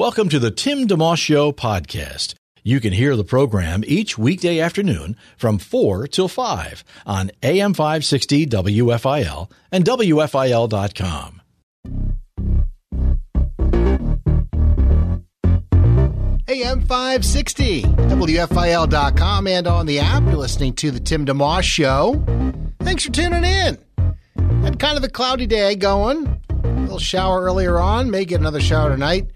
Welcome to the Tim DeMoss Show podcast. You can hear the program each weekday afternoon from 4 till 5 on AM 560 WFIL and WFIL.com. AM 560, WFIL.com, and on the app. You're listening to the Tim DeMoss Show. Thanks for tuning in. Had kind of a cloudy day going. A little shower earlier on, may get another shower tonight.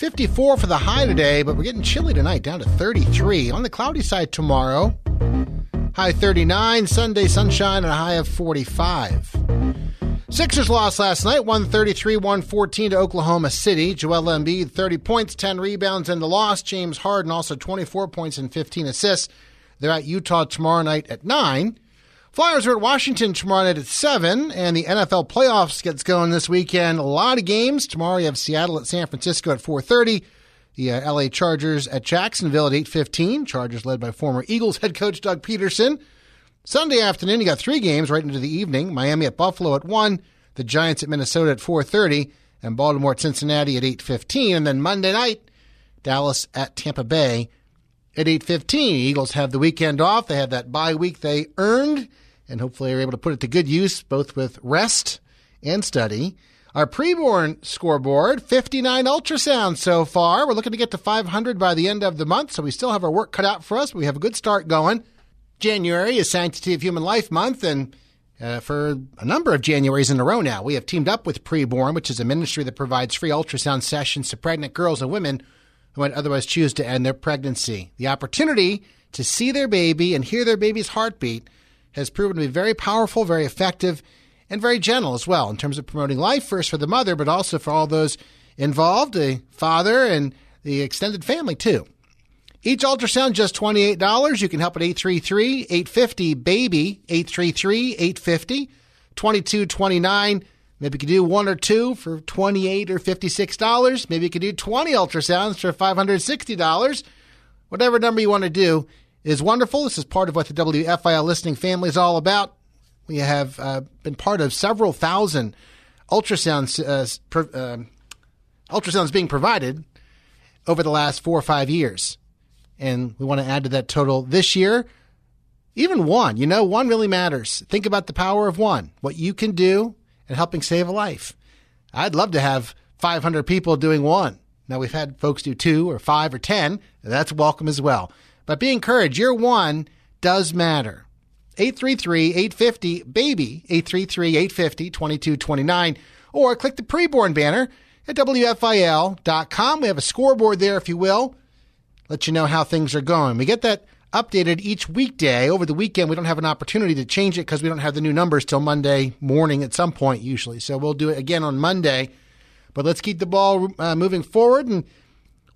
54 for the high today, but we're getting chilly tonight, down to 33. On the cloudy side tomorrow, high 39, Sunday sunshine, and a high of 45. Sixers lost last night, 133 114 to Oklahoma City. Joel Embiid, 30 points, 10 rebounds in the loss. James Harden, also 24 points and 15 assists. They're at Utah tomorrow night at 9. Flyers are at Washington tomorrow night at 7, and the NFL playoffs gets going this weekend. A lot of games. Tomorrow you have Seattle at San Francisco at 4.30. The uh, LA Chargers at Jacksonville at 8.15. Chargers led by former Eagles head coach Doug Pederson. Sunday afternoon, you got three games right into the evening. Miami at Buffalo at 1, the Giants at Minnesota at 4.30, and Baltimore at Cincinnati at 8.15. And then Monday night, Dallas at Tampa Bay at 8.15. Eagles have the weekend off. They have that bye week they earned and hopefully are able to put it to good use both with rest and study. Our preborn scoreboard, 59 ultrasounds so far. We're looking to get to 500 by the end of the month, so we still have our work cut out for us. but We have a good start going. January is Sanctity of Human Life Month, and uh, for a number of Januaries in a row now, we have teamed up with Preborn, which is a ministry that provides free ultrasound sessions to pregnant girls and women who might otherwise choose to end their pregnancy. The opportunity to see their baby and hear their baby's heartbeat has proven to be very powerful, very effective, and very gentle as well in terms of promoting life first for the mother, but also for all those involved, the father and the extended family too. Each ultrasound just $28. You can help at 833-850-BABY, 833-850, 2229 Maybe you could do one or two for 28 or $56. Maybe you could do 20 ultrasounds for $560. Whatever number you want to do is wonderful. This is part of what the WFIL listening family is all about. We have uh, been part of several thousand ultrasounds, uh, uh, ultrasounds being provided over the last four or five years. And we want to add to that total this year. Even one, you know, one really matters. Think about the power of one, what you can do in helping save a life. I'd love to have 500 people doing one. Now, we've had folks do two or five or 10, that's welcome as well. But be encouraged. Year one does matter. 833-850-BABY, 833-850-2229, or click the preborn banner at WFIL.com. We have a scoreboard there, if you will. Let you know how things are going. We get that updated each weekday. Over the weekend, we don't have an opportunity to change it because we don't have the new numbers till Monday morning at some point, usually. So we'll do it again on Monday. But let's keep the ball uh, moving forward and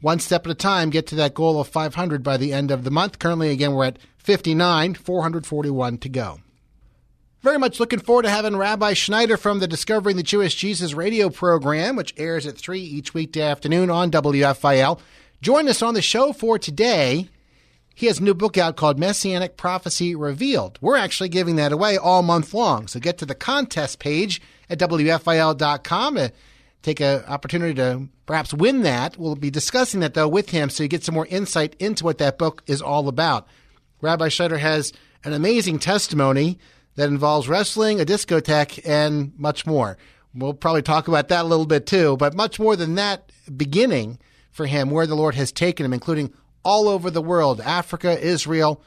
one step at a time, get to that goal of 500 by the end of the month. Currently, again, we're at 59, 441 to go. Very much looking forward to having Rabbi Schneider from the Discovering the Jewish Jesus radio program, which airs at 3 each weekday afternoon on WFIL. Join us on the show for today. He has a new book out called Messianic Prophecy Revealed. We're actually giving that away all month long. So get to the contest page at WFIL.com take an opportunity to perhaps win that. We'll be discussing that though with him so you get some more insight into what that book is all about. Rabbi Schneider has an amazing testimony that involves wrestling, a discotheque, and much more. We'll probably talk about that a little bit too, but much more than that beginning for him, where the Lord has taken him, including all over the world, Africa, Israel,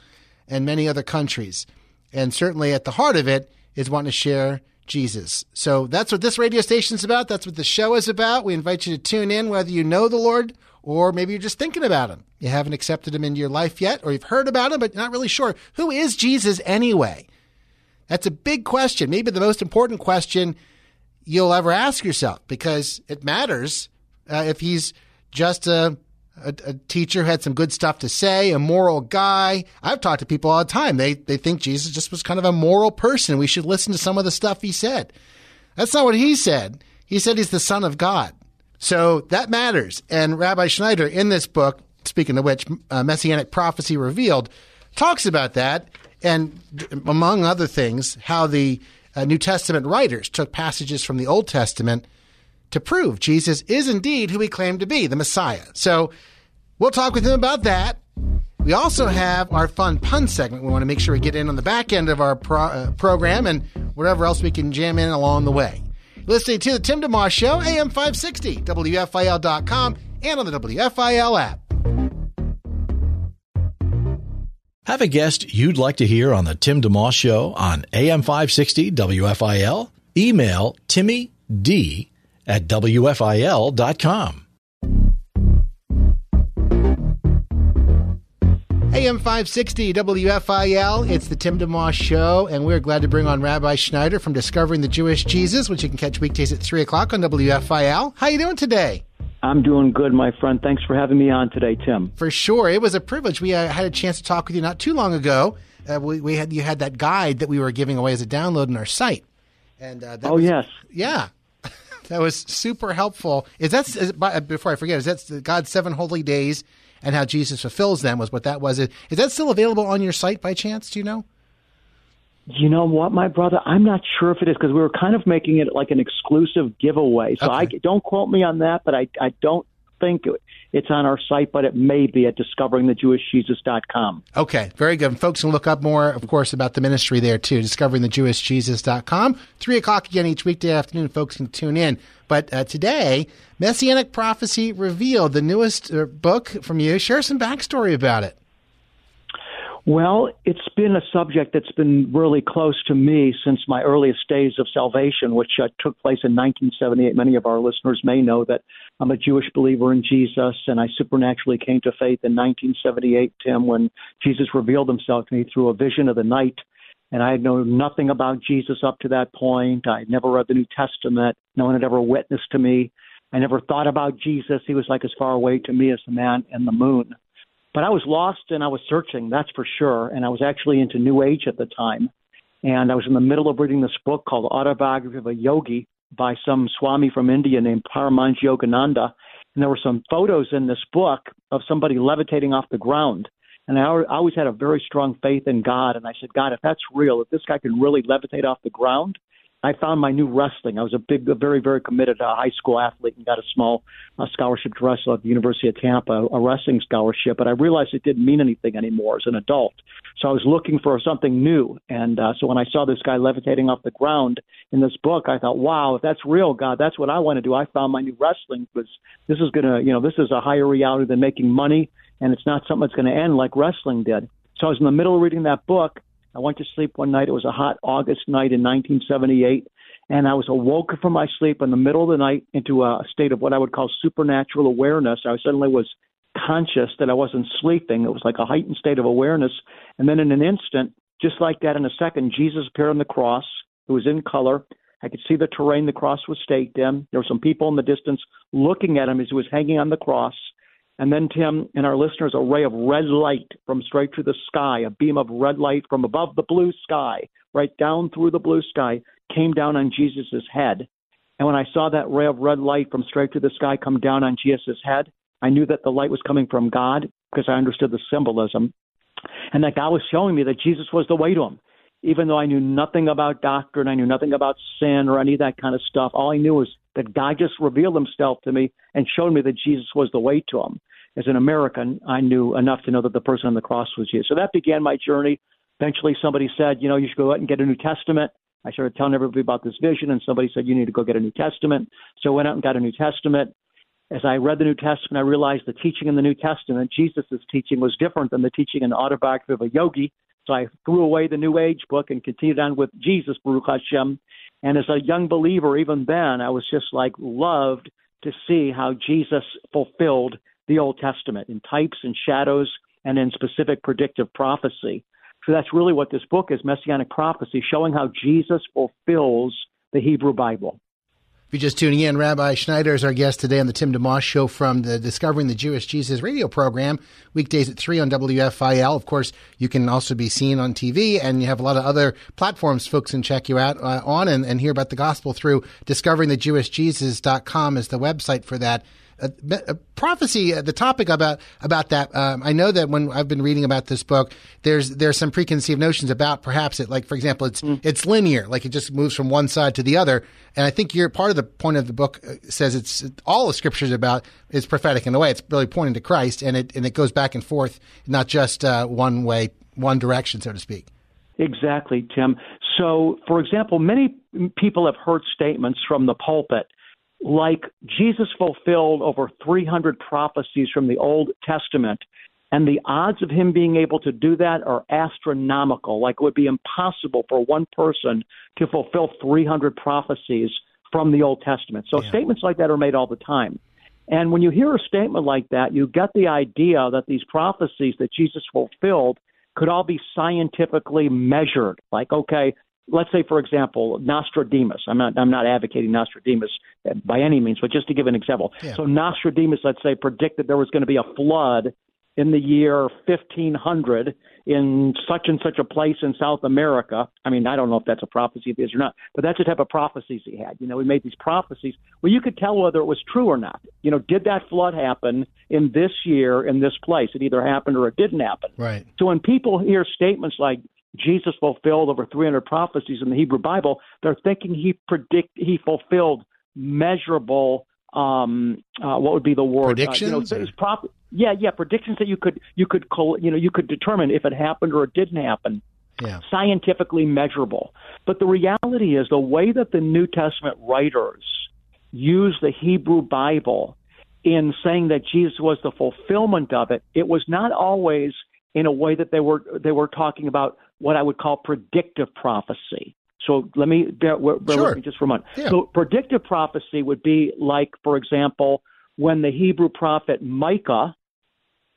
and many other countries. And certainly at the heart of it is wanting to share Jesus. So that's what this radio station is about. That's what the show is about. We invite you to tune in, whether you know the Lord or maybe you're just thinking about him. You haven't accepted him into your life yet, or you've heard about him, but you're not really sure. Who is Jesus anyway? That's a big question, maybe the most important question you'll ever ask yourself because it matters uh, if he's just a, a, a teacher had some good stuff to say, a moral guy. I've talked to people all the time. They they think Jesus just was kind of a moral person. We should listen to some of the stuff he said. That's not what he said. He said he's the son of God. So that matters. And Rabbi Schneider in this book, speaking of which, uh, Messianic Prophecy Revealed, talks about that and among other things, how the uh, New Testament writers took passages from the Old Testament to prove Jesus is indeed who he claimed to be, the Messiah. So we'll talk with him about that. We also have our fun pun segment. We want to make sure we get in on the back end of our pro- uh, program and whatever else we can jam in along the way. Listening to the Tim DeMoss Show, AM 560, WFIL.com, and on the WFIL app. Have a guest you'd like to hear on the Tim DeMoss Show on AM 560 WFIL? Email Timmy D at WFIL.com. AM 560 WFIL, it's the Tim DeMoss Show, and we're glad to bring on Rabbi Schneider from Discovering the Jewish Jesus, which you can catch weekdays at 3 o'clock on WFIL. How you doing today? I'm doing good, my friend. Thanks for having me on today, Tim. For sure. It was a privilege. We uh, had a chance to talk with you not too long ago. Uh, we, we, had You had that guide that we were giving away as a download on our site. And uh, Oh, was, yes. Yeah. That was super helpful. Is that, is, uh, before I forget, is that the God's seven holy days and how Jesus fulfills them was what that was. Is that still available on your site by chance? Do you know? You know what, my brother? I'm not sure if it is because we were kind of making it like an exclusive giveaway. So okay. I don't quote me on that, but I I don't think it's on our site, but it may be at discoveringthejewishjesus.com. Okay, very good. And folks can look up more, of course, about the ministry there too, discoveringthejewishjesus.com. Three o'clock again each weekday afternoon. Folks can tune in. But uh, today, Messianic Prophecy Revealed, the newest uh, book from you. Share some backstory about it. Well, it's been a subject that's been really close to me since my earliest days of salvation, which uh, took place in 1978. Many of our listeners may know that I'm a Jewish believer in Jesus, and I supernaturally came to faith in 1978, Tim, when Jesus revealed himself to me through a vision of the night. And I had known nothing about Jesus up to that point. I had never read the New Testament. No one had ever witnessed to me. I never thought about Jesus. He was like as far away to me as the man in the moon. But I was lost and I was searching, that's for sure. And I was actually into New Age at the time. And I was in the middle of reading this book called Autobiography of a Yogi by some Swami from India named Paramahansa Yogananda. And there were some photos in this book of somebody levitating off the ground. And I always had a very strong faith in God. And I said, God, if that's real, if this guy can really levitate off the ground, I found my new wrestling. I was a big, a very, very committed uh, high school athlete and got a small uh, scholarship to wrestle at the University of Tampa, a wrestling scholarship. But I realized it didn't mean anything anymore as an adult. So I was looking for something new. And uh, so when I saw this guy levitating off the ground in this book, I thought, wow, if that's real, God, that's what I want to do. I found my new wrestling because this is going to, you know, this is a higher reality than making money, and it's not something that's going to end like wrestling did. So I was in the middle of reading that book I went to sleep one night. It was a hot August night in 1978, and I was awoken from my sleep in the middle of the night into a state of what I would call supernatural awareness. I suddenly was conscious that I wasn't sleeping. It was like a heightened state of awareness. And then in an instant, just like that, in a second, Jesus appeared on the cross. It was in color. I could see the terrain the cross was staked in. There were some people in the distance looking at him as he was hanging on the cross. And then, Tim and our listeners, a ray of red light from straight through the sky, a beam of red light from above the blue sky, right down through the blue sky, came down on Jesus' head. And when I saw that ray of red light from straight through the sky come down on Jesus' head, I knew that the light was coming from God because I understood the symbolism. And that God was showing me that Jesus was the way to him. Even though I knew nothing about doctrine, I knew nothing about sin or any of that kind of stuff. All I knew was that God just revealed himself to me and showed me that Jesus was the way to him as an American, I knew enough to know that the person on the cross was Jesus. So that began my journey. Eventually, somebody said, you know, you should go out and get a New Testament. I started telling everybody about this vision, and somebody said, you need to go get a New Testament. So I went out and got a New Testament. As I read the New Testament, I realized the teaching in the New Testament, Jesus' teaching, was different than the teaching in the autobiography of a yogi. So I threw away the New Age book and continued on with Jesus, Baruch Hashem. And as a young believer, even then, I was just like loved to see how Jesus fulfilled the Old Testament in types and shadows and in specific predictive prophecy. So that's really what this book is Messianic prophecy, showing how Jesus fulfills the Hebrew Bible. If you're just tuning in, Rabbi Schneider is our guest today on the Tim DeMoss Show from the Discovering the Jewish Jesus radio program, weekdays at 3 on WFIL. Of course, you can also be seen on TV, and you have a lot of other platforms folks can check you out uh, on and, and hear about the gospel through discoveringthejewishjesus.com is the website for that a, a prophecy, uh, the topic about about that. Um, I know that when I've been reading about this book, there's there's some preconceived notions about perhaps it, like for example, it's mm. it's linear, like it just moves from one side to the other. And I think you're part of the point of the book uh, says it's all the scriptures about is prophetic in a way. It's really pointing to Christ, and it and it goes back and forth, not just uh, one way, one direction, so to speak. Exactly, Tim. So, for example, many people have heard statements from the pulpit like Jesus fulfilled over 300 prophecies from the Old Testament, and the odds of him being able to do that are astronomical. Like it would be impossible for one person to fulfill 300 prophecies from the Old Testament. So yeah. statements like that are made all the time. And when you hear a statement like that, you get the idea that these prophecies that Jesus fulfilled could all be scientifically measured. Like, okay, let's say, for example, Nostradamus. I'm not I'm not advocating Nostradamus by any means, but just to give an example. Yeah. So Nostradamus, let's say, predicted there was going to be a flood in the year 1500 in such and such a place in South America. I mean, I don't know if that's a prophecy of his or not, but that's the type of prophecies he had. You know, he made these prophecies well, you could tell whether it was true or not. You know, did that flood happen in this year in this place? It either happened or it didn't happen. Right. So when people hear statements like Jesus fulfilled over 300 prophecies in the Hebrew Bible, they're thinking he predict he fulfilled measurable um uh, what would be the word? Predictions uh, you know, prop- yeah yeah predictions that you could you could you know you could determine if it happened or it didn't happen. Yeah. scientifically measurable. But the reality is the way that the new testament writers use the hebrew bible in saying that jesus was the fulfillment of it it was not always in a way that they were they were talking about what I would call predictive prophecy. So let me bear, bear sure. with me just for a moment. Yeah. So predictive prophecy would be like, for example, when the Hebrew prophet Micah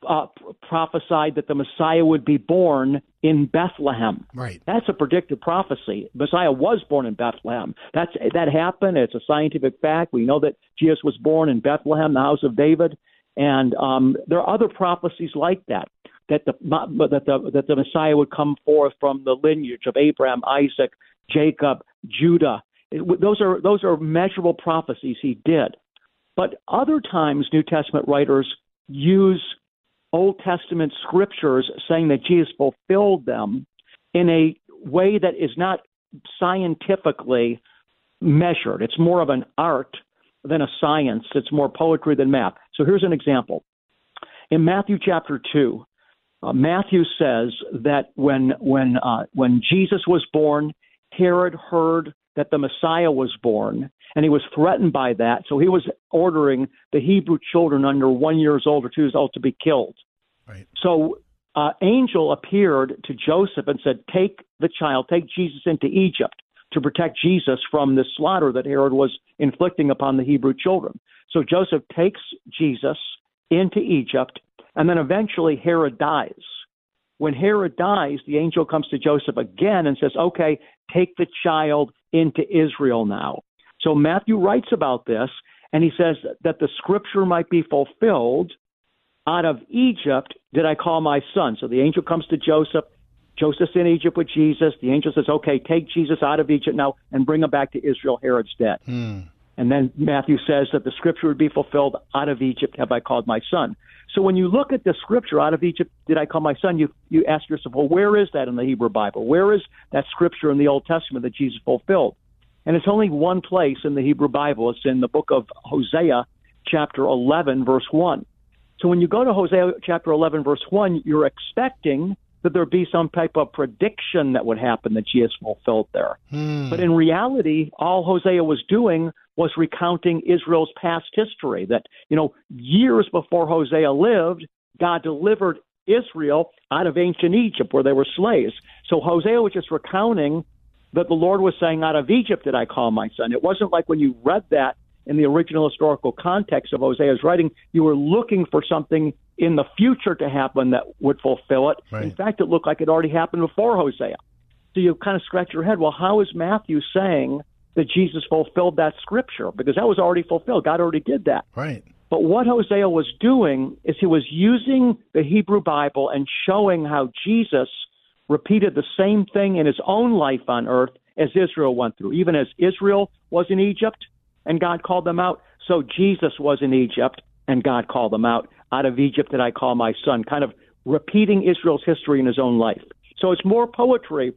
uh, prophesied that the Messiah would be born in Bethlehem. Right. That's a predictive prophecy. Messiah was born in Bethlehem. That's that happened. It's a scientific fact. We know that Jesus was born in Bethlehem, the house of David, and um, there are other prophecies like that that the that the that the Messiah would come forth from the lineage of Abraham, Isaac, Jacob, Judah. It, those are those are measurable prophecies he did. But other times, New Testament writers use Old Testament scriptures saying that Jesus fulfilled them in a way that is not scientifically measured. It's more of an art than a science. It's more poetry than math. So here's an example. In Matthew chapter 2, uh, Matthew says that when when uh, when Jesus was born, Herod heard that the Messiah was born, and he was threatened by that. So he was ordering the Hebrew children under one years old or two years old to be killed. Right. So uh, angel appeared to Joseph and said, "Take the child, take Jesus into Egypt." To protect Jesus from the slaughter that Herod was inflicting upon the Hebrew children. So Joseph takes Jesus into Egypt and then eventually Herod dies. When Herod dies, the angel comes to Joseph again and says, Okay, take the child into Israel now. So Matthew writes about this, and he says that the scripture might be fulfilled. Out of Egypt did I call my son. So the angel comes to Joseph. Joseph's in Egypt with Jesus. The angel says, Okay, take Jesus out of Egypt now and bring him back to Israel. Herod's dead. Hmm. And then Matthew says that the scripture would be fulfilled out of Egypt have I called my son. So when you look at the scripture out of Egypt did I call my son, you you ask yourself, well, where is that in the Hebrew Bible? Where is that scripture in the Old Testament that Jesus fulfilled? And it's only one place in the Hebrew Bible. It's in the book of Hosea, chapter 11, verse 1. So when you go to Hosea chapter 11, verse 1, you're expecting that there'd be some type of prediction that would happen that Jesus fulfilled there. Hmm. But in reality, all Hosea was doing was recounting Israel's past history. That, you know, years before Hosea lived, God delivered Israel out of ancient Egypt where they were slaves. So Hosea was just recounting that the Lord was saying, Out of Egypt did I call my son. It wasn't like when you read that in the original historical context of Hosea's writing, you were looking for something in the future to happen that would fulfill it. Right. In fact, it looked like it already happened before Hosea. So you kind of scratch your head. Well, how is Matthew saying that Jesus fulfilled that scripture because that was already fulfilled. God already did that. Right. But what Hosea was doing is he was using the Hebrew Bible and showing how Jesus repeated the same thing in his own life on earth as Israel went through. Even as Israel was in Egypt and God called them out, so Jesus was in Egypt and God called them out. Out of Egypt that I call my son, kind of repeating Israel's history in his own life. So it's more poetry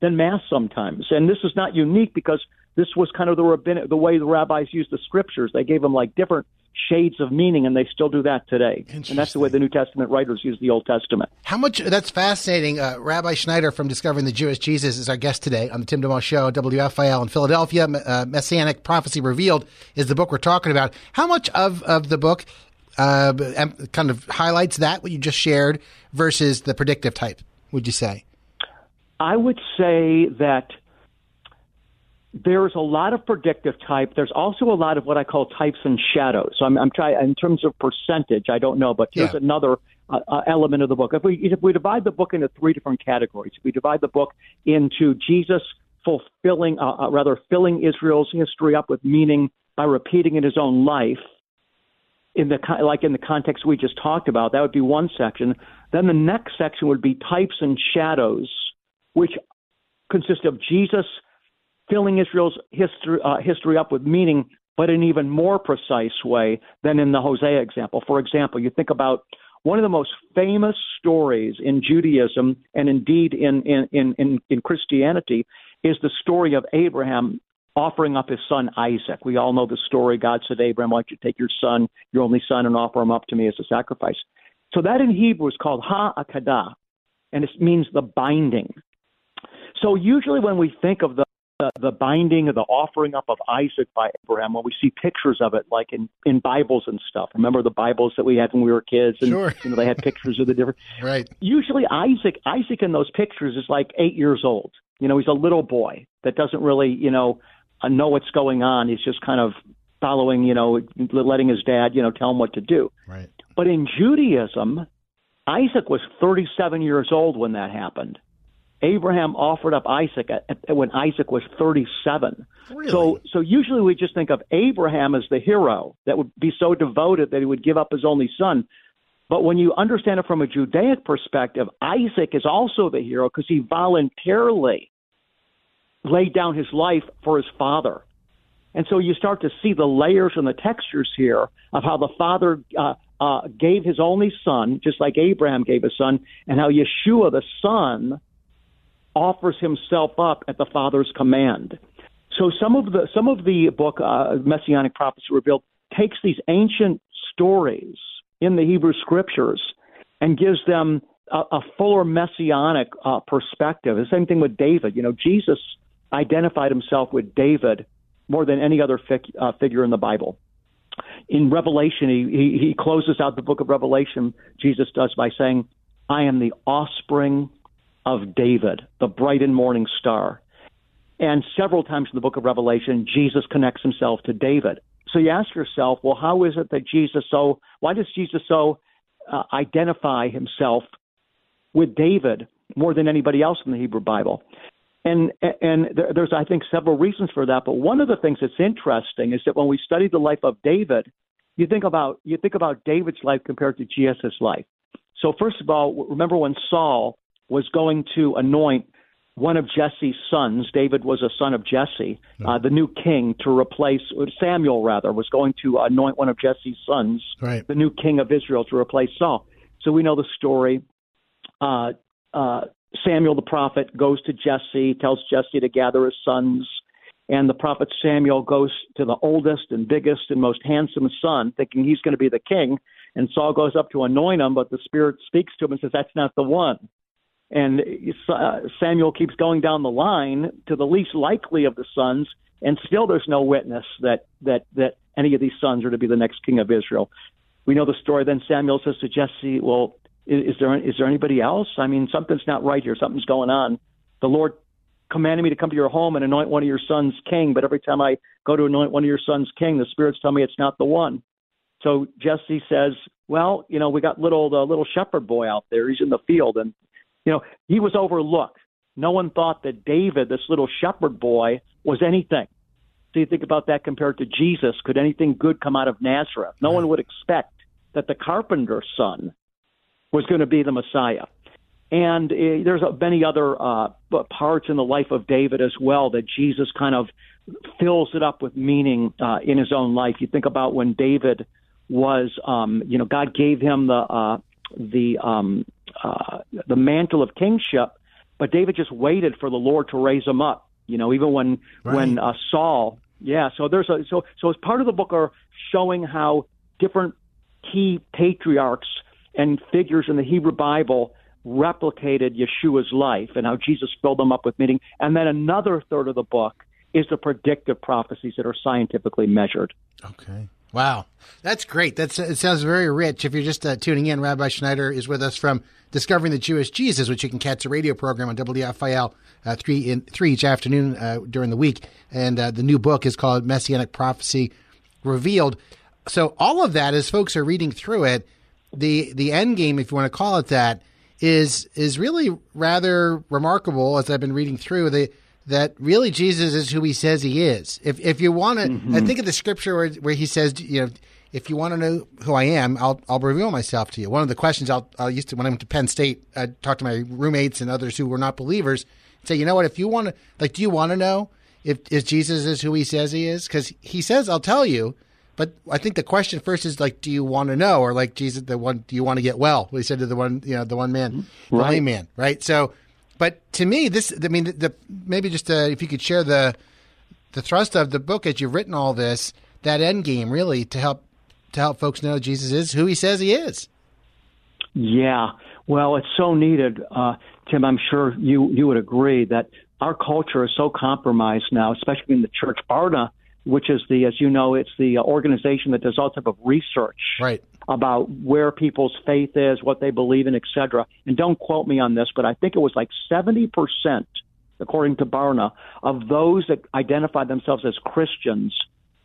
than math sometimes. And this is not unique because this was kind of the rabbinic, the way the rabbis used the scriptures. They gave them like different shades of meaning, and they still do that today. And that's the way the New Testament writers use the Old Testament. How much? That's fascinating. Uh, Rabbi Schneider from Discovering the Jewish Jesus is our guest today on the Tim DeMoss Show, WFIL in Philadelphia. Uh, Messianic Prophecy Revealed is the book we're talking about. How much of, of the book uh, kind of highlights that, what you just shared, versus the predictive type, would you say? I would say that there's a lot of predictive type. There's also a lot of what I call types and shadows. So I'm, I'm trying in terms of percentage. I don't know, but here's yeah. another uh, uh, element of the book. If we if we divide the book into three different categories, if we divide the book into Jesus fulfilling, uh, uh rather filling Israel's history up with meaning by repeating in his own life, in the like in the context we just talked about, that would be one section. Then the next section would be types and shadows which consist of Jesus filling Israel's history, uh, history up with meaning, but in an even more precise way than in the Hosea example. For example, you think about one of the most famous stories in Judaism and indeed in, in, in, in, Christianity is the story of Abraham offering up his son Isaac. We all know the story. God said, Abraham, why don't you take your son, your only son, and offer him up to me as a sacrifice? So that in Hebrew is called Ha-Akadah, and it means the binding. So usually when we think of the the, the binding of the offering up of Isaac by Abraham, when we see pictures of it, like in, in Bibles and stuff. Remember the Bibles that we had when we were kids, and sure. you know they had pictures of the different. right. Usually Isaac, Isaac in those pictures is like eight years old. You know, he's a little boy that doesn't really, you know, know what's going on. He's just kind of following, you know, letting his dad, you know, tell him what to do. Right. But in Judaism, Isaac was 37 years old when that happened. Abraham offered up Isaac at, at, when Isaac was 37. Really? So, so usually we just think of Abraham as the hero that would be so devoted that he would give up his only son. But when you understand it from a Judaic perspective, Isaac is also the hero because he voluntarily laid down his life for his father. And so you start to see the layers and the textures here of how the father uh, uh, gave his only son, just like Abraham gave his son, and how Yeshua, the son, offers himself up at the Father's command. So some of the some of the book uh, Messianic Prophecy Revealed takes these ancient stories in the Hebrew Scriptures and gives them a, a fuller messianic uh, perspective. The same thing with David. You know, Jesus identified himself with David more than any other uh, figure in the Bible. In Revelation, he, he, he closes out the book of Revelation, Jesus does, by saying, I am the offspring of David, the bright and morning star. And several times in the book of Revelation, Jesus connects himself to David. So you ask yourself, well, how is it that Jesus so, why does Jesus so uh, identify himself with David more than anybody else in the Hebrew Bible? And and there's I think several reasons for that. But one of the things that's interesting is that when we study the life of David, you think about you think about David's life compared to Jesus' life. So first of all, remember when Saul was going to anoint one of Jesse's sons. David was a son of Jesse, uh, the new king to replace Samuel. Rather was going to anoint one of Jesse's sons, right. the new king of Israel, to replace Saul. So we know the story. Uh, uh, Samuel the prophet goes to Jesse, tells Jesse to gather his sons, and the prophet Samuel goes to the oldest and biggest and most handsome son, thinking he's going to be the king. And Saul goes up to anoint him, but the Spirit speaks to him and says, That's not the one. And uh, Samuel keeps going down the line to the least likely of the sons, and still there's no witness that that that any of these sons are to be the next king of Israel. We know the story. Then Samuel says to Jesse, "Well, is, there is there anybody else? I mean, something's not right here. Something's going on. The Lord commanded me to come to your home and anoint one of your sons king, but every time I go to anoint one of your sons king, the spirits tell me it's not the one." So Jesse says, "Well, you know, we got little the little shepherd boy out there. He's in the field, and you know, he was overlooked. No one thought that David, this little shepherd boy was anything. So you think about that compared to Jesus. Could anything good come out of Nazareth? No one would expect that the carpenter's son was going to be the Messiah. And uh, there's many other uh, parts in the life of David as well that Jesus kind of fills it up with meaning uh, in his own life. You think about when David was, um, you know, God gave him the uh, the um, uh, the mantle of kingship, but David just waited for the Lord to raise him up. You know, even when right. when uh, Saul, yeah. So there's a so so as part of the book are showing how different key patriarchs and figures in the Hebrew Bible replicated Yeshua's life and how Jesus filled them up with meaning. And then another third of the book is the predictive prophecies that are scientifically measured. Okay. Wow, that's great. That's it sounds very rich. If you're just uh, tuning in, Rabbi Schneider is with us from Discovering the Jewish Jesus, which you can catch a radio program on WFIL uh, three in three each afternoon uh, during the week. And uh, the new book is called Messianic Prophecy Revealed. So all of that, as folks are reading through it, the the end game, if you want to call it that, is is really rather remarkable. As I've been reading through the that really Jesus is who he says he is. If if you want to, mm-hmm. I think of the scripture where, where he says, you know, if you want to know who I am, I'll I'll reveal myself to you. One of the questions I'll I used to when I went to Penn State, I talked to my roommates and others who were not believers. Say, you know what? If you want to, like, do you want to know if if Jesus is who he says he is? Because he says, I'll tell you. But I think the question first is like, do you want to know, or like Jesus, the one, do you want to get well? He said to the one, you know, the one man, the right. lame man, right? So but to me, this I mean, the, the maybe just uh, if you could share the the thrust of the book as you've written all this, that end game really to help to help folks know Jesus is who he says he is. Yeah, well, it's so needed, uh, Tim. I'm sure you you would agree that our culture is so compromised now, especially in the church. Barna, which is the, as you know, it's the uh, organization that does all type of research right about where people's faith is, what they believe in, etc. And don't quote me on this, but I think it was like 70%, according to Barna, of those that identify themselves as Christians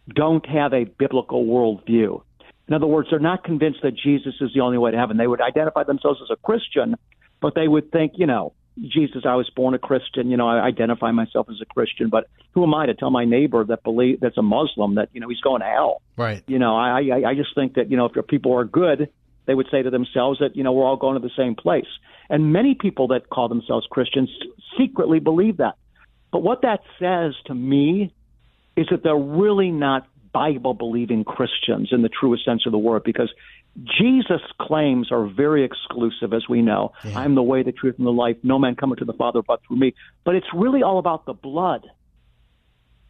don't have a biblical worldview. In other words, they're not convinced that Jesus is the only way to heaven. They would identify themselves as a Christian, but they would think, you know, Jesus, I was born a Christian. You know, I identify myself as a Christian, but who am I to tell my neighbor that believe that's a Muslim that you know he's going to hell? Right. You know, I I, I just think that you know if your people are good, they would say to themselves that you know we're all going to the same place. And many people that call themselves Christians secretly believe that. But what that says to me is that they're really not Bible believing Christians in the truest sense of the word because Jesus' claims are very exclusive, as we know. Yeah. I'm the way, the truth, and the life. No man cometh to the Father but through me. But it's really all about the blood.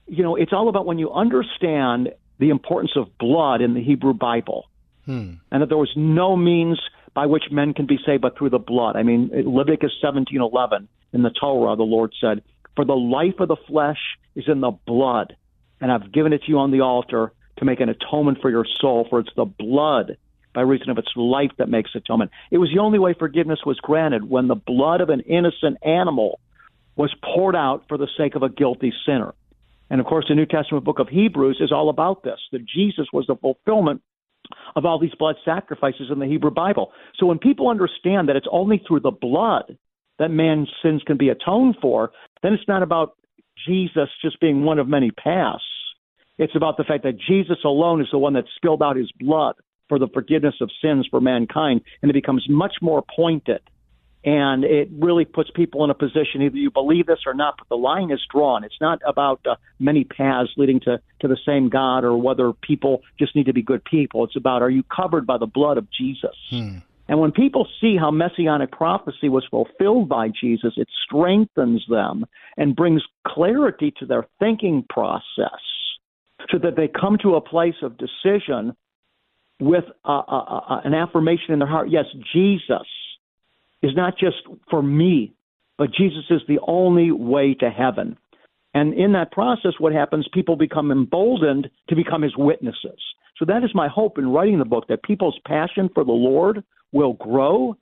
You know, it's all about when you understand the importance of blood in the Hebrew Bible, hmm. and that there was no means by which men can be saved but through the blood. I mean, Leviticus 17:11 in the Torah, the Lord said, "For the life of the flesh is in the blood, and I've given it to you on the altar to make an atonement for your soul. For it's the blood." By reason of its life that makes atonement. It was the only way forgiveness was granted when the blood of an innocent animal was poured out for the sake of a guilty sinner. And of course, the New Testament book of Hebrews is all about this that Jesus was the fulfillment of all these blood sacrifices in the Hebrew Bible. So when people understand that it's only through the blood that man's sins can be atoned for, then it's not about Jesus just being one of many paths. It's about the fact that Jesus alone is the one that spilled out his blood for the forgiveness of sins for mankind, and it becomes much more pointed. And it really puts people in a position either you believe this or not, but the line is drawn. It's not about uh, many paths leading to, to the same God or whether people just need to be good people. It's about are you covered by the blood of Jesus? Hmm. And when people see how messianic prophecy was fulfilled by Jesus, it strengthens them and brings clarity to their thinking process so that they come to a place of decision with uh, uh, uh, an affirmation in their heart yes, Jesus is not just for me, but Jesus is the only way to heaven. And in that process, what happens, people become emboldened to become his witnesses. So that is my hope in writing the book that people's passion for the Lord will grow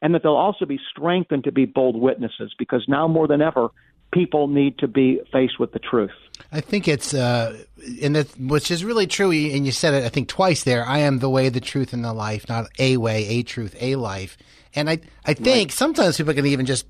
and that they'll also be strengthened to be bold witnesses because now more than ever, people need to be faced with the truth. I think it's, uh, and that, which is really true. And you said it, I think, twice there. I am the way, the truth, and the life, not a way, a truth, a life. And I, I think right. sometimes people can even just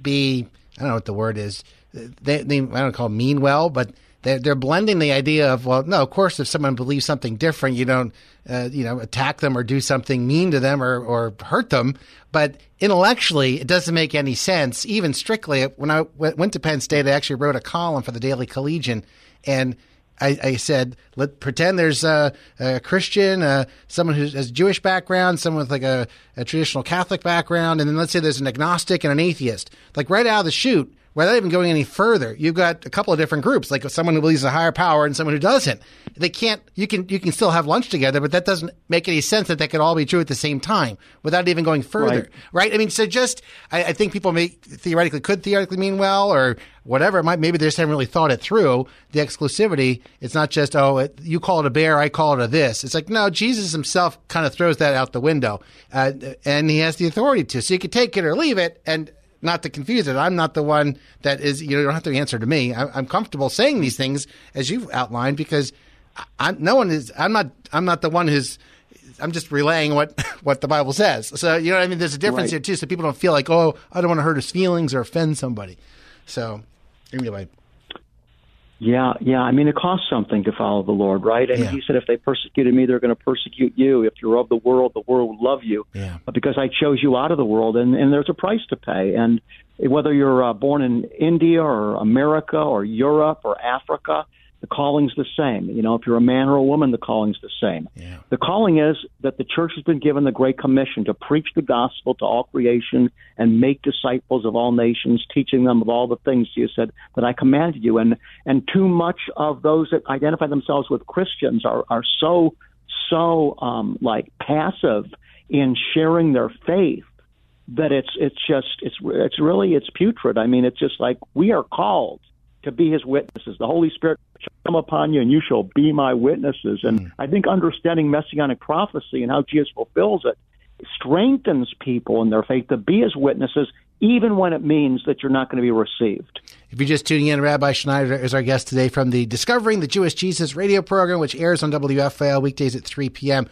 be, I don't know what the word is, they, they I don't call mean well, but they're, they're blending the idea of well, no, of course, if someone believes something different, you don't uh, you know attack them or do something mean to them or or hurt them. But intellectually, it doesn't make any sense. Even strictly, when I went to Penn State, I actually wrote a column for the Daily Collegian, and I, I, said, let pretend there's a, a Christian, uh, someone who has Jewish background, someone with like a, a, traditional Catholic background, and then let's say there's an agnostic and an atheist. Like right out of the chute, without even going any further, you've got a couple of different groups, like someone who believes in a higher power and someone who doesn't. They can't. You can you can still have lunch together, but that doesn't make any sense that that could all be true at the same time without even going further, right? right? I mean, so just I, I, think people may theoretically could theoretically mean well or whatever. It might maybe they just haven't really thought it through. The exclusivity. It's not just oh, it, you call it a bear, I call it a this. It's like no, Jesus himself kind of throws that out the window, uh, and he has the authority to. So you can take it or leave it, and not to confuse it. I'm not the one that is, you don't have to answer to me. I, am comfortable saying these things as you've outlined because I'm, no one is, I'm not, I'm not the one who's, I'm just relaying what, what the Bible says. So, you know what I mean? There's a difference right. here too. So people don't feel like, oh, I don't want to hurt his feelings or offend somebody. So anyway. Yeah, yeah. I mean, it costs something to follow the Lord, right? And yeah. he said, if they persecuted me, they're going to persecute you. If you're of the world, the world will love you. Yeah. But because I chose you out of the world, and, and there's a price to pay. And whether you're uh, born in India or America or Europe or Africa, the calling's the same. You know, if you're a man or a woman, the calling's the same. Yeah. The calling is that the church has been given the great commission to preach the gospel to all creation and make disciples of all nations, teaching them of all the things you said that I commanded you. And and too much of those that identify themselves with Christians are are so so um, like passive in sharing their faith that it's it's just it's it's really it's putrid. I mean, it's just like we are called to be his witnesses. The Holy Spirit shall come upon you and you shall be my witnesses. And mm. I think understanding messianic prophecy and how Jesus fulfills it strengthens people in their faith to be his witnesses, even when it means that you're not going to be received. If you're just tuning in, Rabbi Schneider is our guest today from the Discovering the Jewish Jesus radio program, which airs on WFIL weekdays at 3 p.m.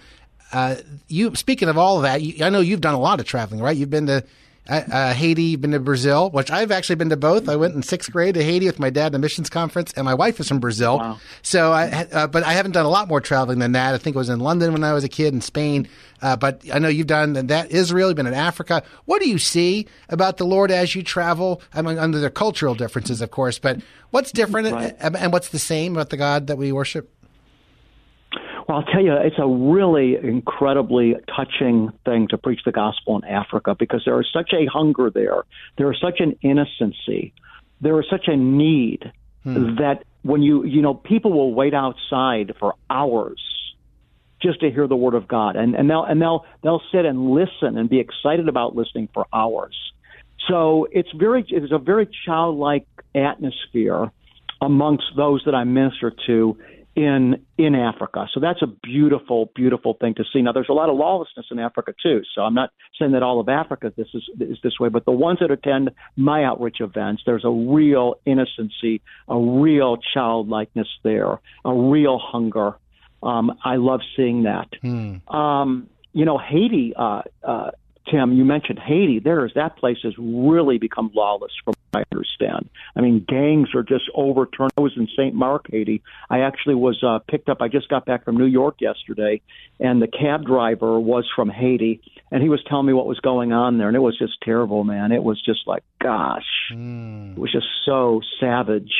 Uh, you speaking of all of that, you, I know you've done a lot of traveling, right? You've been to uh, uh, Haiti, been to Brazil, which I've actually been to both. I went in sixth grade to Haiti with my dad at a missions conference, and my wife is from Brazil. Wow. So, I, uh, but I haven't done a lot more traveling than that. I think it was in London when I was a kid, in Spain. Uh, but I know you've done that Israel, you've been in Africa. What do you see about the Lord as you travel? I mean, under the cultural differences, of course, but what's different right. and what's the same about the God that we worship? Well, I'll tell you, it's a really incredibly touching thing to preach the gospel in Africa because there is such a hunger there. There is such an innocency. There is such a need hmm. that when you, you know, people will wait outside for hours just to hear the word of God, and and they'll and they'll they'll sit and listen and be excited about listening for hours. So it's very it's a very childlike atmosphere amongst those that I minister to in in Africa. So that's a beautiful, beautiful thing to see. Now, there's a lot of lawlessness in Africa too. So I'm not saying that all of Africa this is is this way, but the ones that attend my outreach events, there's a real innocency, a real childlikeness there, a real hunger. Um, I love seeing that. Hmm. Um, you know, Haiti uh, uh, Tim, you mentioned Haiti. There is that place has really become lawless, from what I understand. I mean, gangs are just overturned. I was in St. Marc, Haiti. I actually was uh, picked up. I just got back from New York yesterday, and the cab driver was from Haiti, and he was telling me what was going on there, and it was just terrible, man. It was just like, gosh, mm. it was just so savage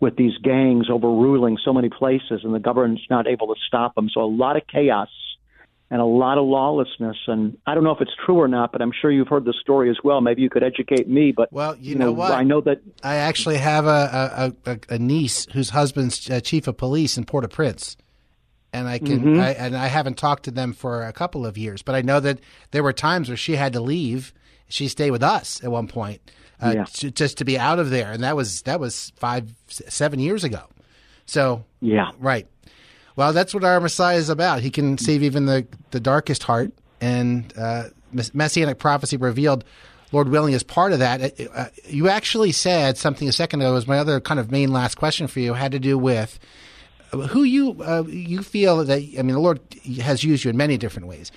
with these gangs overruling so many places, and the government's not able to stop them. So a lot of chaos and a lot of lawlessness. And I don't know if it's true or not, but I'm sure you've heard the story as well. Maybe you could educate me. But well, you, you know, know, what? I know that I actually have a a, a, a niece whose husband's uh, chief of police in Port-au-Prince. And I can, mm-hmm. I, and I haven't talked to them for a couple of years, but I know that there were times where she had to leave. She stayed with us at one point, uh, yeah. to, just to be out of there, and that was that was five, seven years ago. So yeah, right. Well, that's what our Messiah is about. He can save even the, the darkest heart. And uh, Messianic prophecy revealed, Lord willing, is part of that. Uh, you actually said something a second ago, was my other kind of main last question for you, had to do with who you uh, you feel that, I mean, the Lord has used you in many different ways.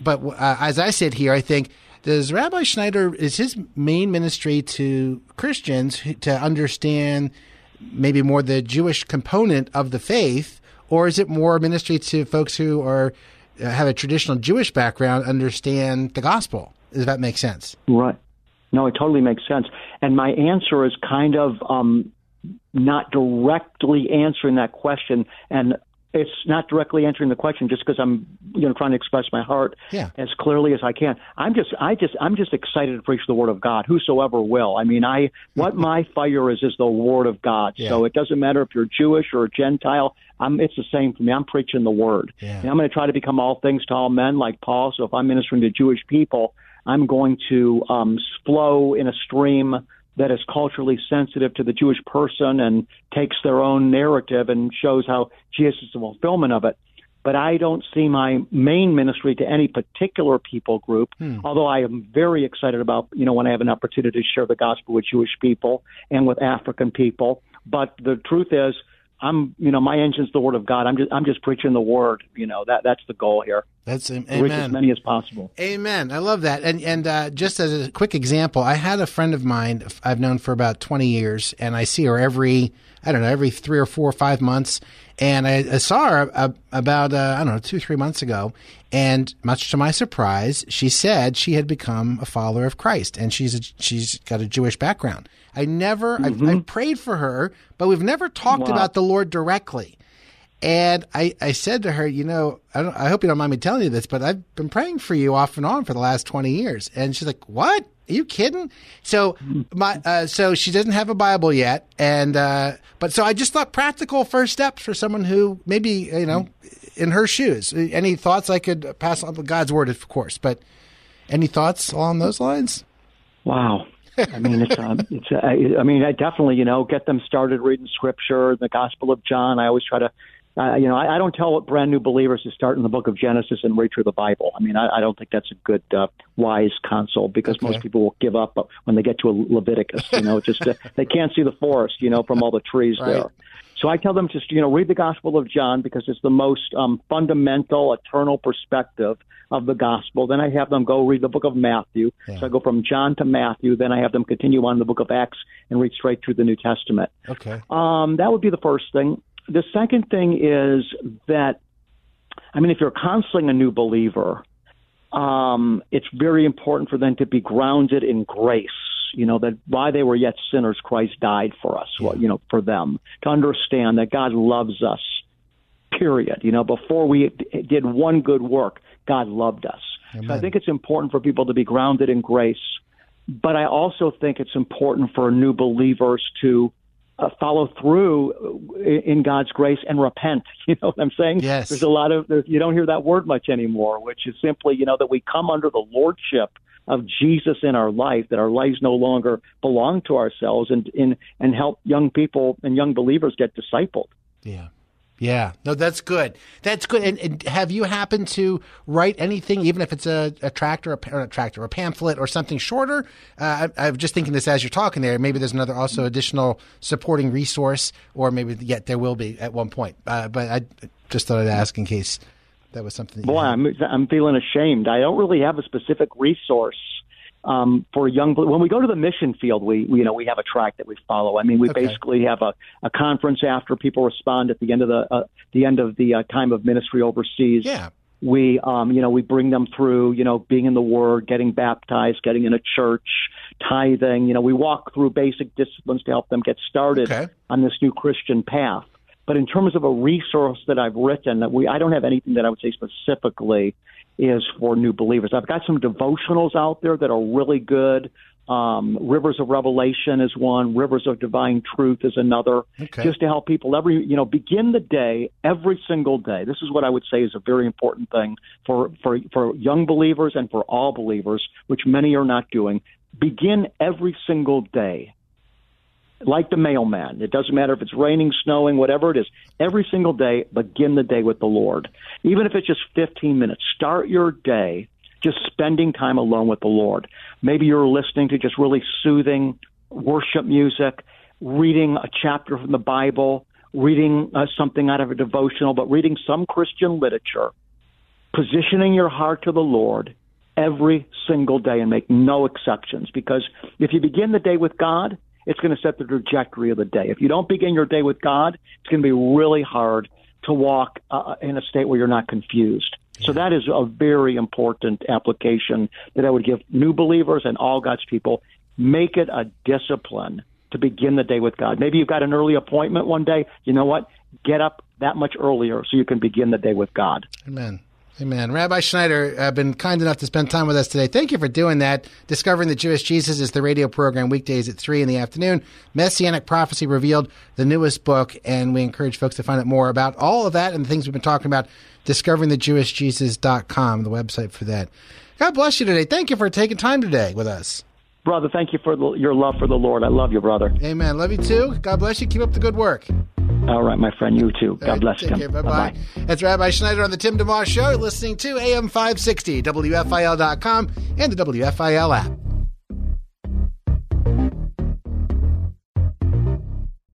But uh, as I sit here, I think does Rabbi Schneider is his main ministry to Christians to understand maybe more the Jewish component of the faith, or is it more ministry to folks who are uh, have a traditional Jewish background understand the gospel? Does that make sense? Right. No, it totally makes sense. And my answer is kind of um, not directly answering that question. And it's not directly answering the question just because I'm you know trying to express my heart yeah. as clearly as I can. I'm just I just I'm just excited to preach the word of God. Whosoever will. I mean I what my fire is is the word of God. Yeah. So it doesn't matter if you're Jewish or a Gentile. I'm it's the same for me. I'm preaching the word. Yeah. And I'm going to try to become all things to all men like Paul. So if I'm ministering to Jewish people, I'm going to um, flow in a stream that is culturally sensitive to the Jewish person and takes their own narrative and shows how Jesus is the fulfillment of it. But I don't see my main ministry to any particular people group, hmm. although I am very excited about, you know, when I have an opportunity to share the gospel with Jewish people and with African people. But the truth is, I'm, you know, my engine's the word of God. I'm just, I'm just preaching the word. You know, that that's the goal here. That's Reach as amen. many as possible. Amen. I love that. And and uh, just as a quick example, I had a friend of mine I've known for about twenty years, and I see her every I don't know every three or four or five months. And I, I saw her uh, about uh, I don't know two three months ago, and much to my surprise, she said she had become a follower of Christ, and she's a, she's got a Jewish background. I never I've, I've prayed for her, but we've never talked Wow. about the Lord directly. And I, I said to her, you know, I, don't, I hope you don't mind me telling you this, but I've been praying for you off and on for the last 20 years. And she's like, what? Are you kidding? So my, uh, so she doesn't have a Bible yet. And, uh, but so I just thought practical first steps for someone who maybe, you know, in her shoes. Any thoughts I could pass on God's word, of course, but any thoughts along those lines? Wow. I mean, it's um, it's. Uh, I mean, I definitely, you know, get them started reading Scripture, the Gospel of John. I always try to, uh, you know, I, I don't tell brand new believers to start in the Book of Genesis and read through the Bible. I mean, I, I don't think that's a good, uh, wise counsel because Okay. most people will give up when they get to a Leviticus. You know, just uh, they can't see the forest, you know, from all the trees Right. there. So I tell them just you know read the Gospel of John because it's the most um, fundamental, eternal perspective of the Gospel. Then I have them go read the Book of Matthew. Yeah. So I go from John to Matthew. Then I have them continue on the Book of Acts and read straight through the New Testament. Okay. Um, that would be the first thing. The second thing is that, I mean, if you're counseling a new believer, um, it's very important for them to be grounded in grace. You know that while they were yet sinners, Christ died for us. Well, you know, for them to understand that God loves us. Period. You know, before we did one good work, God loved us. So I think it's important for people to be grounded in grace. But I also think it's important for new believers to uh, follow through in, God's grace and repent. You know what I'm saying? Yes. There's a lot of there's, you don't hear that word much anymore, which is simply you know that we come under the lordship of Jesus in our life, that our lives no longer belong to ourselves, and in and help young people and young believers get discipled. Yeah. Yeah. No, that's good. That's good. And, and have you happened to write anything, even if it's a, a tractor, a, or a tractor, a pamphlet, or something shorter? Uh, I, I'm just thinking this as you're talking there. Maybe there's another also additional supporting resource, or maybe yet there will be at one point. Uh, but I just thought I'd ask in case that was something. That Boy. I'm I'm feeling ashamed. I don't really have a specific resource um, for young. When we go to the mission field, we, we you know we have a track that we follow. I mean, we Okay. basically have a, a conference after people respond at the end of the uh, the end of the uh, time of ministry overseas. Yeah. We um, you know we bring them through you know being in the Word, getting baptized, getting in a church, tithing. You know we walk through basic disciplines to help them get started Okay. on this new Christian path. But in terms of a resource that I've written, that we I don't have anything that I would say specifically is for new believers. I've got some devotionals out there that are really good. Um, Rivers of Revelation is one. Rivers of Divine Truth is another. Okay. Just to help people every you know begin the day every single day. This is what I would say is a very important thing for for for young believers and for all believers, which many are not doing. Begin every single day like the mailman. It doesn't matter if it's raining, snowing, whatever it is. Every single day, begin the day with the Lord. Even if it's just 15 minutes, start your day just spending time alone with the Lord. Maybe you're listening to just really soothing worship music, reading a chapter from the Bible, reading uh, something out of a devotional, but reading some Christian literature, positioning your heart to the Lord, every single day and make no exceptions because if you begin the day with God, it's going to set the trajectory of the day. If you don't begin your day with God, it's going to be really hard to walk uh, in a state where you're not confused. So that is a very important application that I would give new believers and all God's people. Make it a discipline to begin the day with God. Maybe you've got an early appointment one day. You know what? Get up that much earlier so you can begin the day with God. Amen. Amen. Rabbi Schneider, uh, been kind enough to spend time with us today. Thank you for doing that. Discovering the Jewish Jesus is the radio program weekdays at 3 in the afternoon. Messianic Prophecy Revealed, the newest book, and we encourage folks to find out more about all of that and the things we've been talking about. DiscoveringTheJewishJesus.com, the website for that. God bless you today. Thank you for taking time today with us. Brother, thank you for the, your love for the Lord. I love you, brother. Amen. Love you too. God bless you. Keep up the good work. All right, my friend. You too. God right, bless take you. Care. Bye-bye. That's Rabbi Schneider on the Tim DeMoss Show. You're listening to AM 560, WFIL.com, and the WFIL app.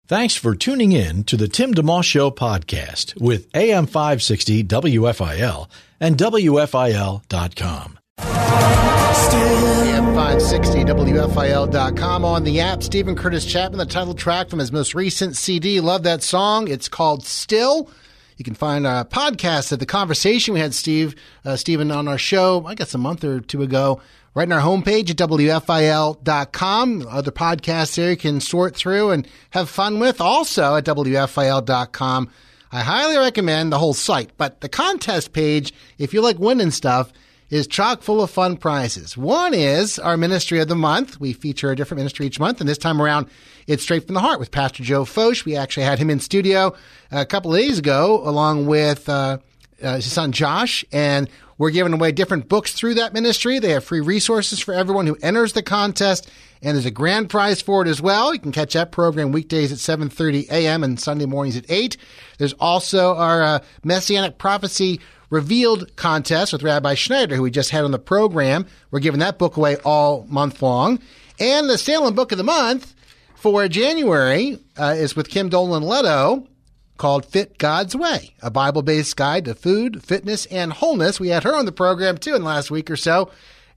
Thanks for tuning in to the Tim DeMoss Show podcast with AM 560 WFIL and WFIL.com. AM 560 WFIL.com on the app. Steven Curtis Chapman, the title track from his most recent CD. Love that song. It's called Still. You can find a podcast of the conversation we had Steve uh, Stephen on our show, I guess a month or two ago, right on our homepage at WFIL.com. Other podcasts there you can sort through and have fun with. Also at WFIL.com. I highly recommend the whole site, but the contest page, if you like winning stuff, is chock full of fun prizes. One is our ministry of the month. We feature a different ministry each month, and this time around, it's straight from the heart with Pastor Joe Focht. We actually had him in studio a couple of days ago, along with uh, uh, his son Josh, and we're giving away different books through that ministry. They have free resources for everyone who enters the contest, and there's a grand prize for it as well. You can catch that program weekdays at 7:30 a.m. and Sunday mornings at 8. There's also our uh, Messianic Prophecy Revealed contest with Rabbi Schneider, who we just had on the program. We're giving that book away all month long. And the Salem Book of the Month for January uh, is with Kim Dolan Leto called Fit God's Way, a Bible based guide to food, fitness, and wholeness. We had her on the program too in the last week or so,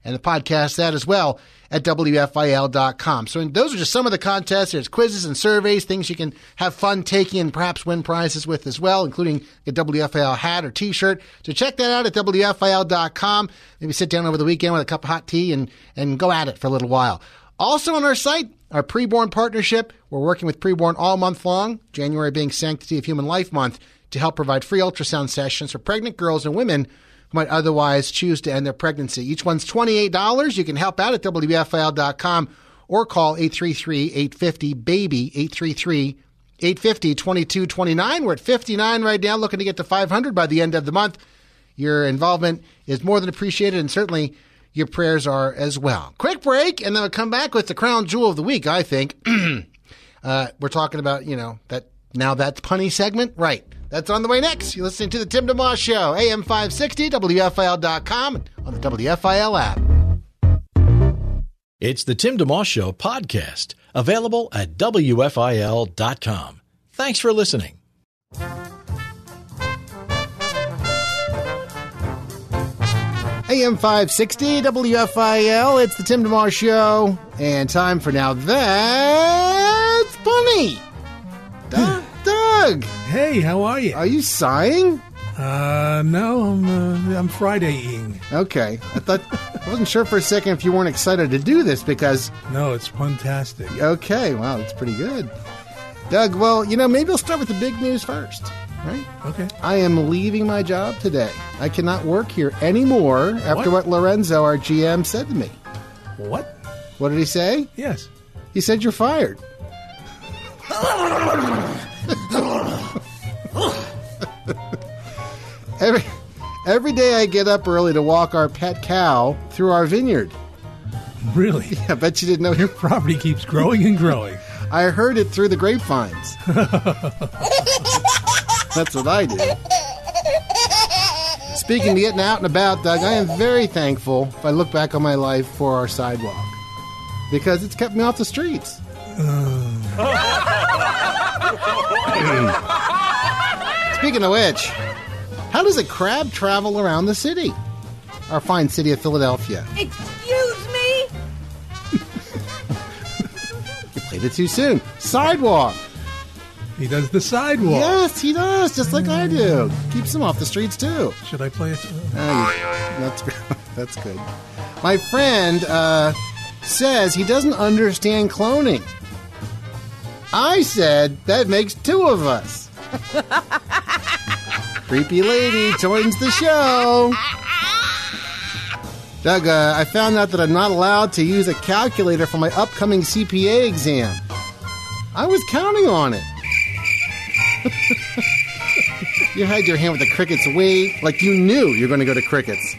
and the podcast that as well at WFIL.com. So those are just some of the contests. There's quizzes and surveys, things you can have fun taking and perhaps win prizes with as well, including a WFIL hat or t-shirt. So check that out at WFIL.com. Maybe sit down over the weekend with a cup of hot tea and, and go at it for a little while. Also on our site, our preborn partnership. We're working with preborn all month long, January being Sanctity of Human Life Month, to help provide free ultrasound sessions for pregnant girls and women might otherwise choose to end their pregnancy. Each one's $28. You can help out at WFIL.com or call 833-850-BABY, 833-850-2229. We're at 59 right now, looking to get to 500 by the end of the month. Your involvement is more than appreciated, and certainly your prayers are as well. Quick break, and then we'll come back with the crown jewel of the week, I think. uh, we're talking about, you know, that now that's punny segment. Right. That's on the way next. You're listening to the Tim DeMoss Show, AM 560, WFIL.com, on the WFIL app. It's the Tim DeMoss Show podcast, available at WFIL.com. Thanks for listening. AM 560, WFIL, it's the Tim DeMoss Show, and time for Now That's Funny. Doug, Doug, Hey, how are you? are you sighing? Uh, no, I'm uh, I'm Friday-ing. Okay. I thought, I wasn't sure for a second if you weren't excited to do this because, No, it's fantastic. okay, wow, that's pretty good. Doug, well, you know, maybe I'll start with the big news first, right? Okay. I am leaving my job today. I cannot work here anymore after what, What? Lorenzo, our GM, said to me. What? What did he say? Yes. He said you're fired. every every day I get up early to walk our pet cow through our vineyard. Really? I bet you didn't know. Your property keeps growing and growing. I heard it through the grapevines. That's what I do. Speaking of getting out and about, Doug, I am very thankful if I look back on my life for our sidewalk because it's kept me off the streets. Uh, Speaking of which, how does a crab travel around the city? our fine city of Philadelphia. Excuse me? You played it too soon. Sidewalk. He does the sidewalk. Yes, he does, just like I do. Keeps him off the streets too. Should I play it? Oh, that's that's good. My friend uh, says he doesn't understand cloning. I said that makes two of us. Creepy lady joins the show. Doug, uh, I found out that I'm not allowed to use a calculator for my upcoming CPA exam. I was counting on it. you had your hand with the crickets way, like you knew you're going to go to crickets.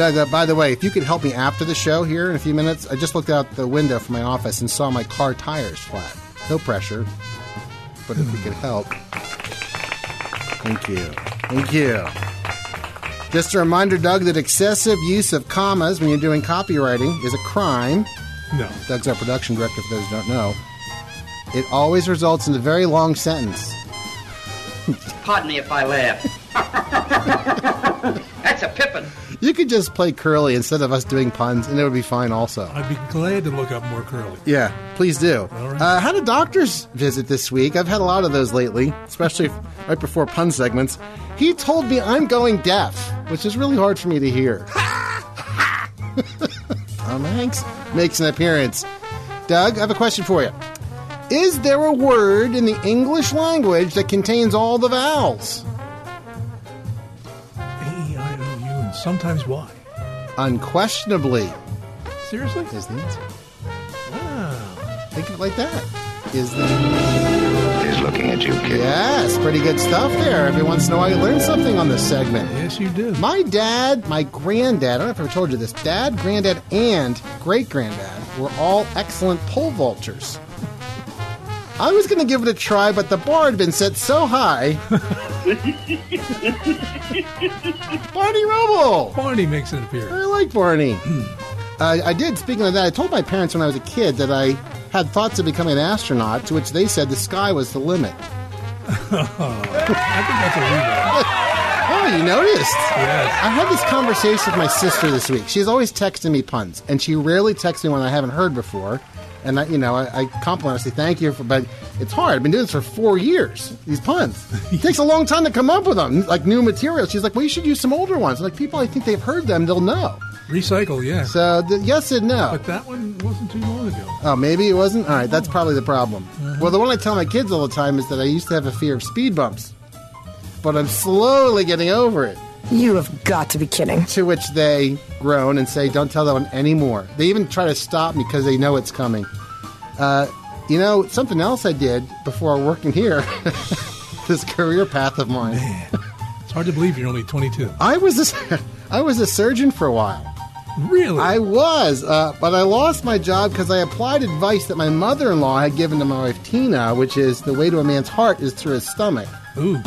Doug, uh, by the way, if you could help me after the show here in a few minutes, I just looked out the window from my office and saw my car tires flat. No pressure, but if we could help. Thank you. Thank you. Just a reminder, Doug, that excessive use of commas when you're doing copywriting is a crime. No. Doug's our production director, for those who don't know. It always results in a very long sentence. Pardon me if I laugh. That's a pippin. You could just play curly instead of us doing puns, and it would be fine also. I'd be glad to look up more curly. Yeah, please do. All right. Uh, had a doctor's visit this week. I've had a lot of those lately, especially right before pun segments. He told me I'm going deaf, which is really hard for me to hear. Tom Hanks makes an appearance. Doug, I have a question for you. Is there a word in the English language that contains all the vowels? Sometimes why? Unquestionably Seriously? is the answer. Wow. Think of it like that. Is the He's looking at you, kid. Yes, pretty good stuff there. Every once in a while, you learn something on this segment. Yes, you do. My dad, my granddad, I don't know if I ever told you this, dad, granddad, and great granddad were all excellent pole vaulters. I was going to give it a try, but the bar had been set so high. Barney Rubble! Barney makes an appearance. I like Barney. uh, I did, speaking of that, I told my parents when I was a kid that I had thoughts of becoming an astronaut, to which they said the sky was the limit. I think that's a rebound. Oh, you noticed? Yes. I had this conversation with my sister this week. She's always texting me puns, and she rarely texts me when I haven't heard before. And I, you know, I, I compliment her, say thank you for, but it's hard. I've been doing this for four years. These puns. It takes a long time to come up with them, like new material. She's like, well, you should use some older ones. Like people, I think they've heard them, they'll know. Recycle, yeah. So the, yes and no. but that one wasn't too long ago. Oh, maybe it wasn't. All right, that's probably the problem. Uh-huh. Well, the one I tell my kids all the time is that I used to have a fear of speed bumps, but I'm slowly getting over it. You have got to be kidding. To which they groan and say, "Don't tell that one anymore." They even try to stop me because they know it's coming. Uh, you know, something else I did before working here, this career path of mine. It's hard to believe you're only 22. I was a, I was a surgeon for a while. Really? I was, uh, but I lost my job because I applied advice that my mother-in-law had given to my wife Tina, which is the way to a man's heart is through his stomach, Ooh.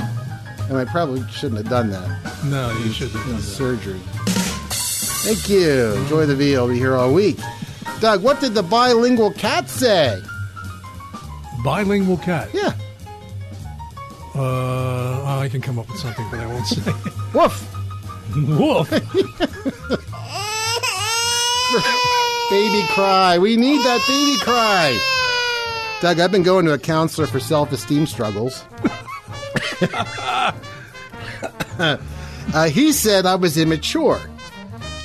And I probably shouldn't have done that. No, you shouldn't have done that. Surgery. Thank you. Enjoy the video. I'll be here all week. Doug, what did the bilingual cat say? Bilingual cat. Yeah. Uh, I can come up with something, but I won't say. Woof. Woof. Baby cry. We need that baby cry. Doug, I've been going to a counselor for self esteem struggles. Uh, he said I was immature.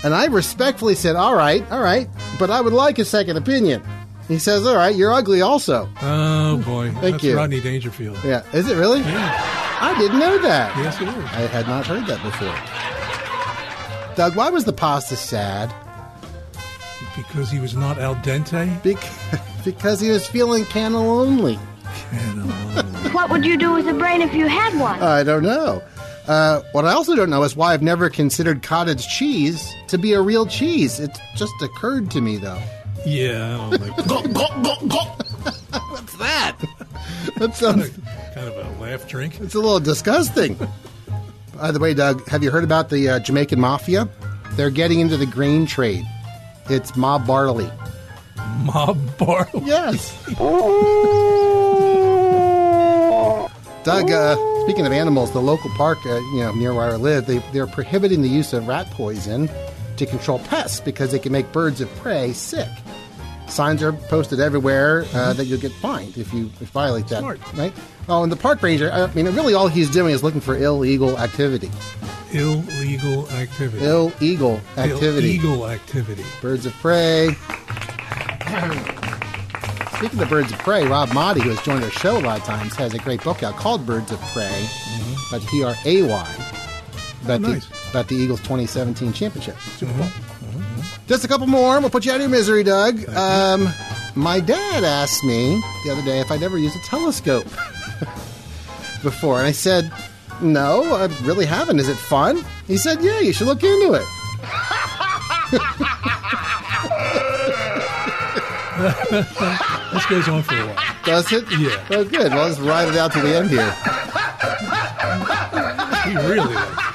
And I respectfully said, All right, all right, but I would like a second opinion. He says, All right, you're ugly also. Oh, boy. Thank That's you. Rodney Dangerfield. Yeah, is it really? I didn't know that. Yes, it is. I had not heard that before. Doug, why was the pasta sad? Because he was not al dente? Bec- because he was feeling lonely. What would you do with a brain if you had one? I don't know. Uh, what I also don't know is why I've never considered cottage cheese to be a real cheese. It just occurred to me, though. Yeah, I don't like What's that? that sounds. kind of a laugh drink. It's a little disgusting. By the way, Doug, have you heard about the uh, Jamaican mafia? They're getting into the grain trade. It's mob barley. Mob Barley. Yes. Doug, uh, speaking of animals, the local park, uh, you know, near where I live, they they're prohibiting the use of rat poison to control pests because it can make birds of prey sick. Signs are posted everywhere uh, that you'll get fined if you violate that. Smart. Right? Oh, and the park ranger, I mean, really all he's doing is looking for illegal activity. Illegal activity. Illegal activity. Illegal activity. Birds of prey. Speaking of birds of prey, Rob Maaddi, who has joined our show a lot of times, has a great book out called Birds of Prey, mm-hmm. but P R A Y, about, nice. the, about the Eagles 2017 championship, Super Bowl. Mm-hmm. Mm-hmm. Just a couple more. We'll put you out of your misery, Doug. Um, my dad asked me the other day if I'd ever used a telescope before, and I said, no, I really haven't. Is it fun? He said, yeah, you should look into it. Goes on for a while. Does it? Yeah. Oh, good. Well, let's ride it out to the end here. He really likes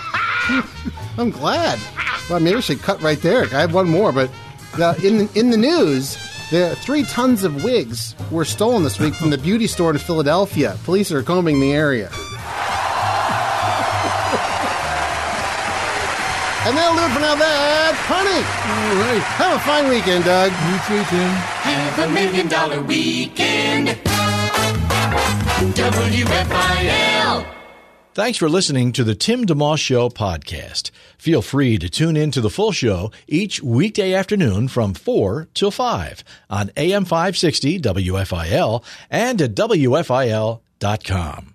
I'm glad. Well, maybe we should cut right there. I have one more, but uh, in in the news, the three tons of wigs were stolen this week from the beauty store in Philadelphia. Police are combing the area. And that'll do it for now. That honey. All right. Have a fine weekend, Doug. You too, Tim. Have a million dollar weekend. WFIL. Thanks for listening to the Tim DeMoss Show podcast. Feel free to tune in to the full show each weekday afternoon from 4 till 5 on AM 560 WFIL and at WFIL.com.